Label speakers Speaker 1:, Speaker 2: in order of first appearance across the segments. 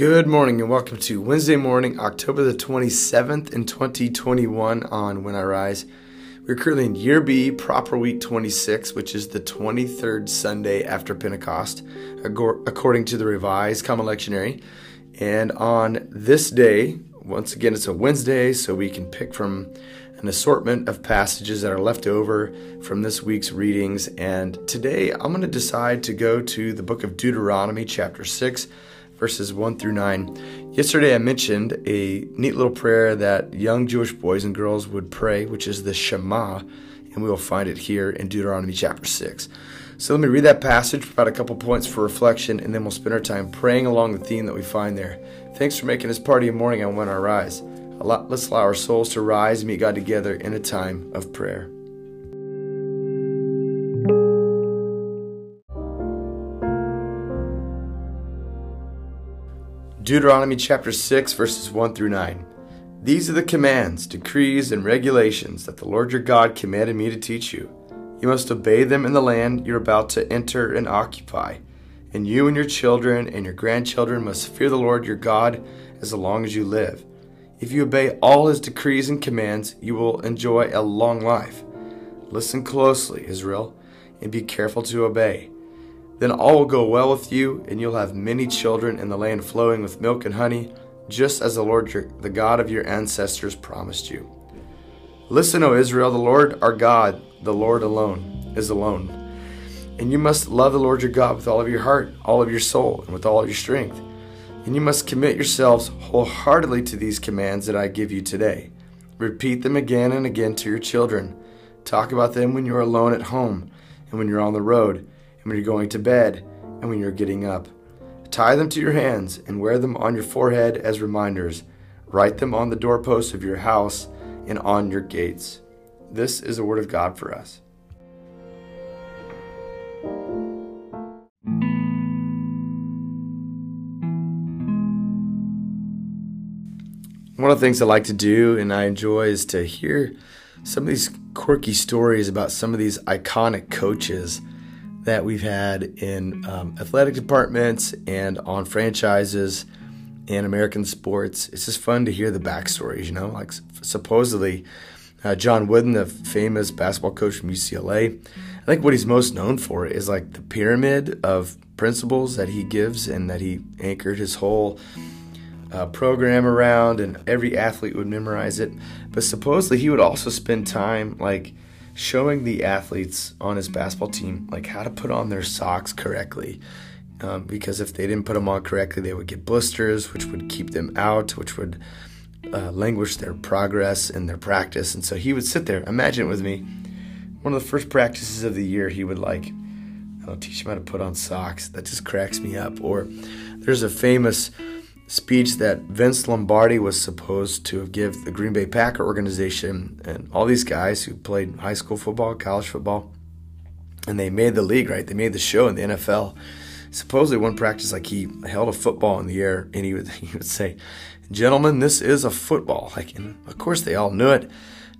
Speaker 1: Good morning and welcome to Wednesday morning, October the 27th in 2021 on When I Rise. We're currently in Year B, proper week 26, which is the 23rd Sunday after Pentecost, according to the Revised Common Lectionary. And on this day, once again, it's a Wednesday, so we can pick from an assortment of passages that are left over from this week's readings. And today I'm going to decide to go to the book of Deuteronomy, chapter 6, verses 1 through 9. Yesterday I mentioned a neat little prayer that young Jewish boys and girls would pray, which is the Shema, and we will find it here in Deuteronomy chapter 6. So let me read that passage, provide a couple points for reflection, and then we'll spend our time praying along the theme that we find there. Thanks for making this part of your morning on When I Rise. Let's allow our souls to rise and meet God together in a time of prayer. Deuteronomy chapter 6, verses 1 through 9. These are the commands, decrees, and regulations that the Lord your God commanded me to teach you. You must obey them in the land you're about to enter and occupy. And you and your children and your grandchildren must fear the Lord your God as long as you live. If you obey all his decrees and commands, you will enjoy a long life. Listen closely, Israel, and be careful to obey. Then all will go well with you, and you'll have many children in the land flowing with milk and honey, just as the Lord, your, the God of your ancestors, promised you. Listen, O Israel, the Lord our God, the Lord alone, is alone. And you must love the Lord your God with all of your heart, all of your soul, and with all your strength. And you must commit yourselves wholeheartedly to these commands that I give you today. Repeat them again and again to your children. Talk about them when you're alone at home, and when you're on the road and when you're going to bed, and when you're getting up. Tie them to your hands and wear them on your forehead as reminders. Write them on the doorposts of your house and on your gates. This is the word of God for us. One of the things I like to do and I enjoy is to hear some of these quirky stories about some of these iconic coaches that we've had in um, athletic departments and on franchises and American sports. It's just fun to hear the backstories, you know, like supposedly uh, John Wooden, the famous basketball coach from UCLA. I think what he's most known for is like the pyramid of principles that he gives and that he anchored his whole uh, program around, and every athlete would memorize it. But supposedly he would also spend time like showing the athletes on his basketball team like how to put on their socks correctly. Um, because if they didn't put them on correctly, they would get blisters, which would keep them out, which would uh, languish their progress and their practice. And so he would sit there. Imagine it with me. One of the first practices of the year, he would like, I'll teach him how to put on socks. That just cracks me up. Or there's a famous speech that Vince Lombardi was supposed to give the Green Bay Packer organization and all these guys who played high school football, college football, and they made the league, right? They made the show in the NFL. Supposedly, one practice, like he held a football in the air and he would he would say, "Gentlemen, this is a football." Like, and of course, they all knew it,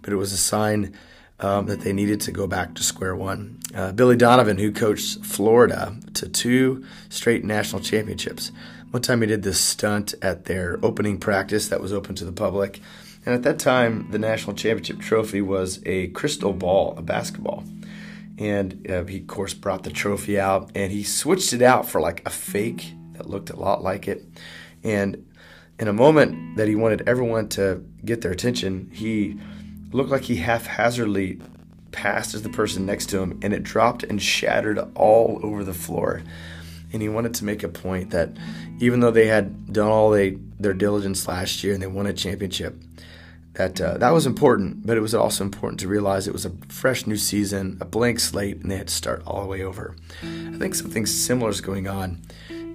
Speaker 1: but it was a sign um, that they needed to go back to square one. Uh, Billy Donovan, who coached Florida to two straight national championships, one time he did this stunt at their opening practice that was open to the public. And at that time, the national championship trophy was a crystal ball, a basketball. And uh, he, of course, brought the trophy out and he switched it out for like a fake that looked a lot like it. And in a moment that he wanted everyone to get their attention, he looked like he haphazardly passed as the person next to him and it dropped and shattered all over the floor and he wanted to make a point that even though they had done all they, their diligence last year and they won a championship, that uh, that was important. But it was also important to realize it was a fresh new season, a blank slate, and they had to start all the way over. I think something similar is going on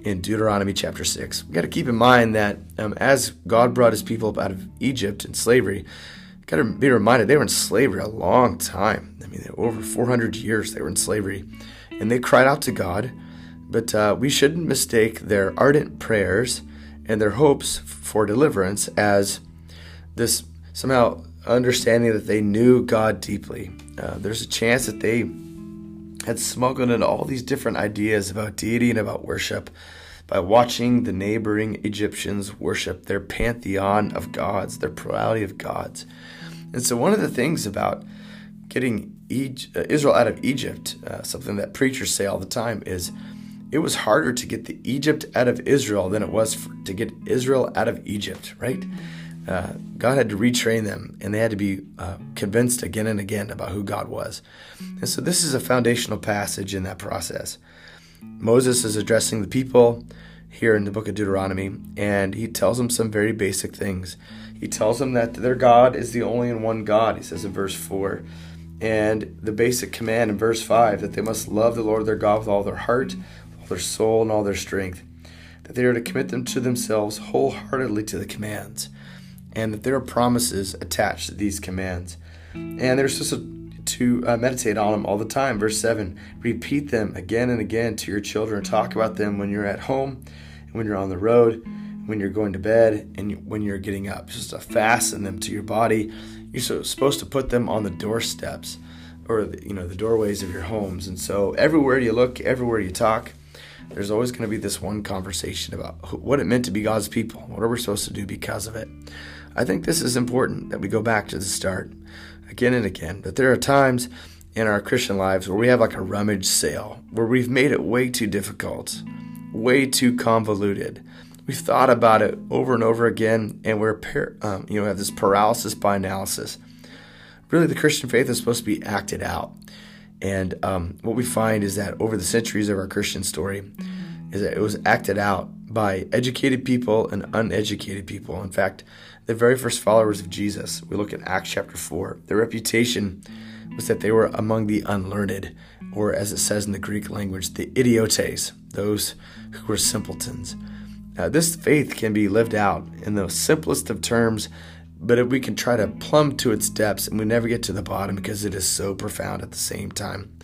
Speaker 1: in Deuteronomy chapter six. We got to keep in mind that um, as God brought His people up out of Egypt and slavery, got to be reminded they were in slavery a long time. I mean, over 400 years they were in slavery, and they cried out to God but uh, we shouldn't mistake their ardent prayers and their hopes for deliverance as this somehow understanding that they knew God deeply. Uh, there's a chance that they had smuggled in all these different ideas about deity and about worship by watching the neighboring Egyptians worship their pantheon of gods, their plurality of gods. And so, one of the things about getting uh, Israel out of Egypt, uh, something that preachers say all the time, is it was harder to get the Egypt out of Israel than it was for, to get Israel out of Egypt, right? Uh, God had to retrain them, and they had to be uh, convinced again and again about who God was. And so, this is a foundational passage in that process. Moses is addressing the people here in the book of Deuteronomy, and he tells them some very basic things. He tells them that their God is the only and one God, he says in verse 4. And the basic command in verse 5 that they must love the Lord their God with all their heart, all their soul, and all their strength. That they are to commit them to themselves wholeheartedly to the commands. And that there are promises attached to these commands. And they're supposed to, uh, meditate on them all the time. Verse 7 Repeat them again and again to your children. Talk about them when you're at home, and when you're on the road, when you're going to bed, and when you're getting up. Just to fasten them to your body. You're supposed to put them on the doorsteps or you know the doorways of your homes. And so everywhere you look everywhere you talk there's always going to be this one conversation about what it meant to be god's people what are we supposed to do because of it. I think this is important that we go back to the start again and again but there are times in our christian lives where we have like a rummage sale where we've made it way too difficult way too convoluted we've thought about it over and over again, and we're um, you know have this paralysis by analysis. Really, the Christian faith is supposed to be acted out, and um, what we find is that over the centuries of our Christian story, is that it was acted out by educated people and uneducated people. In fact, the very first followers of Jesus, we look at Acts chapter four. Their reputation was that they were among the unlearned, or as it says in the Greek language, the idiotes, those who were simpletons. Now, this faith can be lived out in the simplest of terms, but if we can try to plumb to its depths and we never get to the bottom because it is so profound at the same time.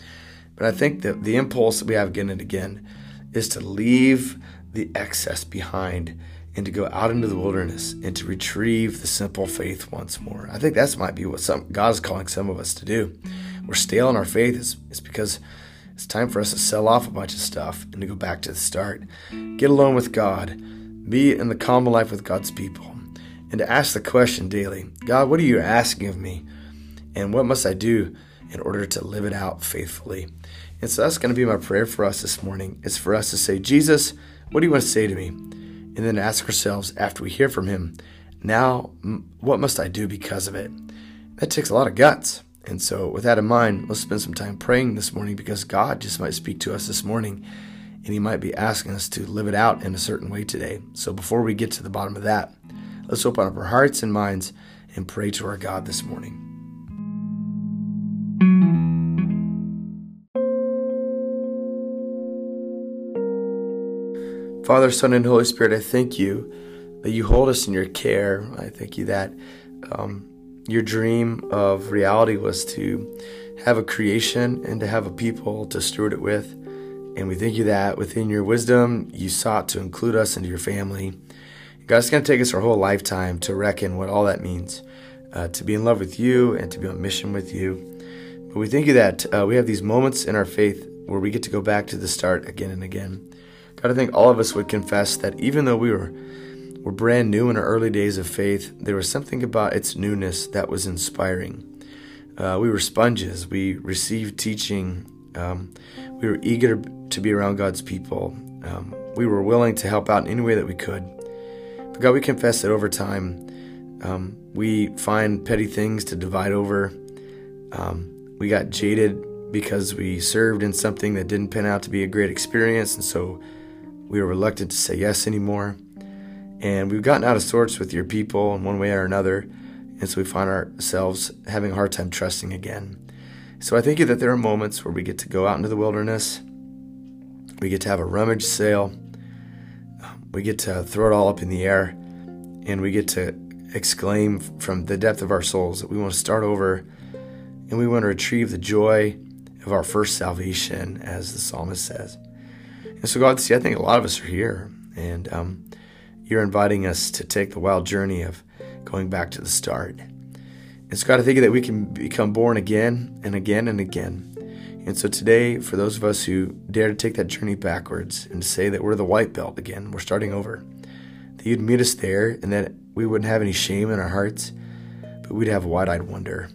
Speaker 1: But I think that the impulse that we have again and again is to leave the excess behind and to go out into the wilderness and to retrieve the simple faith once more. I think that's might be what some God is calling some of us to do. We're stale in our faith. It's, it's because it's time for us to sell off a bunch of stuff and to go back to the start. Get alone with God, be in the common life with God's people, and to ask the question daily God, what are you asking of me? And what must I do in order to live it out faithfully? And so that's going to be my prayer for us this morning. It's for us to say, Jesus, what do you want to say to me? And then ask ourselves after we hear from Him, now, what must I do because of it? That takes a lot of guts. And so, with that in mind, let's spend some time praying this morning because God just might speak to us this morning and He might be asking us to live it out in a certain way today. So, before we get to the bottom of that, let's open up our hearts and minds and pray to our God this morning. Father, Son, and Holy Spirit, I thank you that you hold us in your care. I thank you that. Um, your dream of reality was to have a creation and to have a people to steward it with. And we thank you that within your wisdom, you sought to include us into your family. God's going to take us our whole lifetime to reckon what all that means uh, to be in love with you and to be on mission with you. But we thank you that uh, we have these moments in our faith where we get to go back to the start again and again. God, I think all of us would confess that even though we were were brand new in our early days of faith, there was something about its newness that was inspiring. Uh, we were sponges. We received teaching. Um, we were eager to be around God's people. Um, we were willing to help out in any way that we could. But God, we confess that over time, um, we find petty things to divide over. Um, we got jaded because we served in something that didn't pan out to be a great experience, and so we were reluctant to say yes anymore. And we've gotten out of sorts with your people in one way or another. And so we find ourselves having a hard time trusting again. So I think that there are moments where we get to go out into the wilderness. We get to have a rummage sale. We get to throw it all up in the air. And we get to exclaim from the depth of our souls that we want to start over and we want to retrieve the joy of our first salvation, as the psalmist says. And so, God, see, I think a lot of us are here. And um, you're inviting us to take the wild journey of going back to the start. And so, God, I think that we can become born again and again and again. And so today, for those of us who dare to take that journey backwards and say that we're the white belt again, we're starting over, that you'd meet us there and that we wouldn't have any shame in our hearts, but we'd have wide eyed wonder.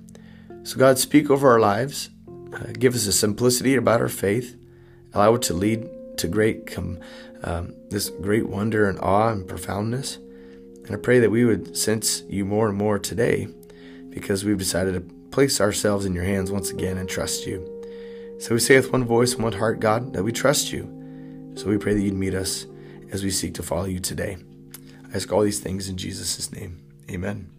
Speaker 1: So, God, speak over our lives. Uh, give us a simplicity about our faith. Allow it to lead to great, com- um, this great wonder and awe and profoundness. And I pray that we would sense you more and more today because we've decided to place ourselves in your hands once again and trust you. So we say with one voice and one heart, God, that we trust you. So we pray that you'd meet us as we seek to follow you today. I ask all these things in Jesus' name. Amen.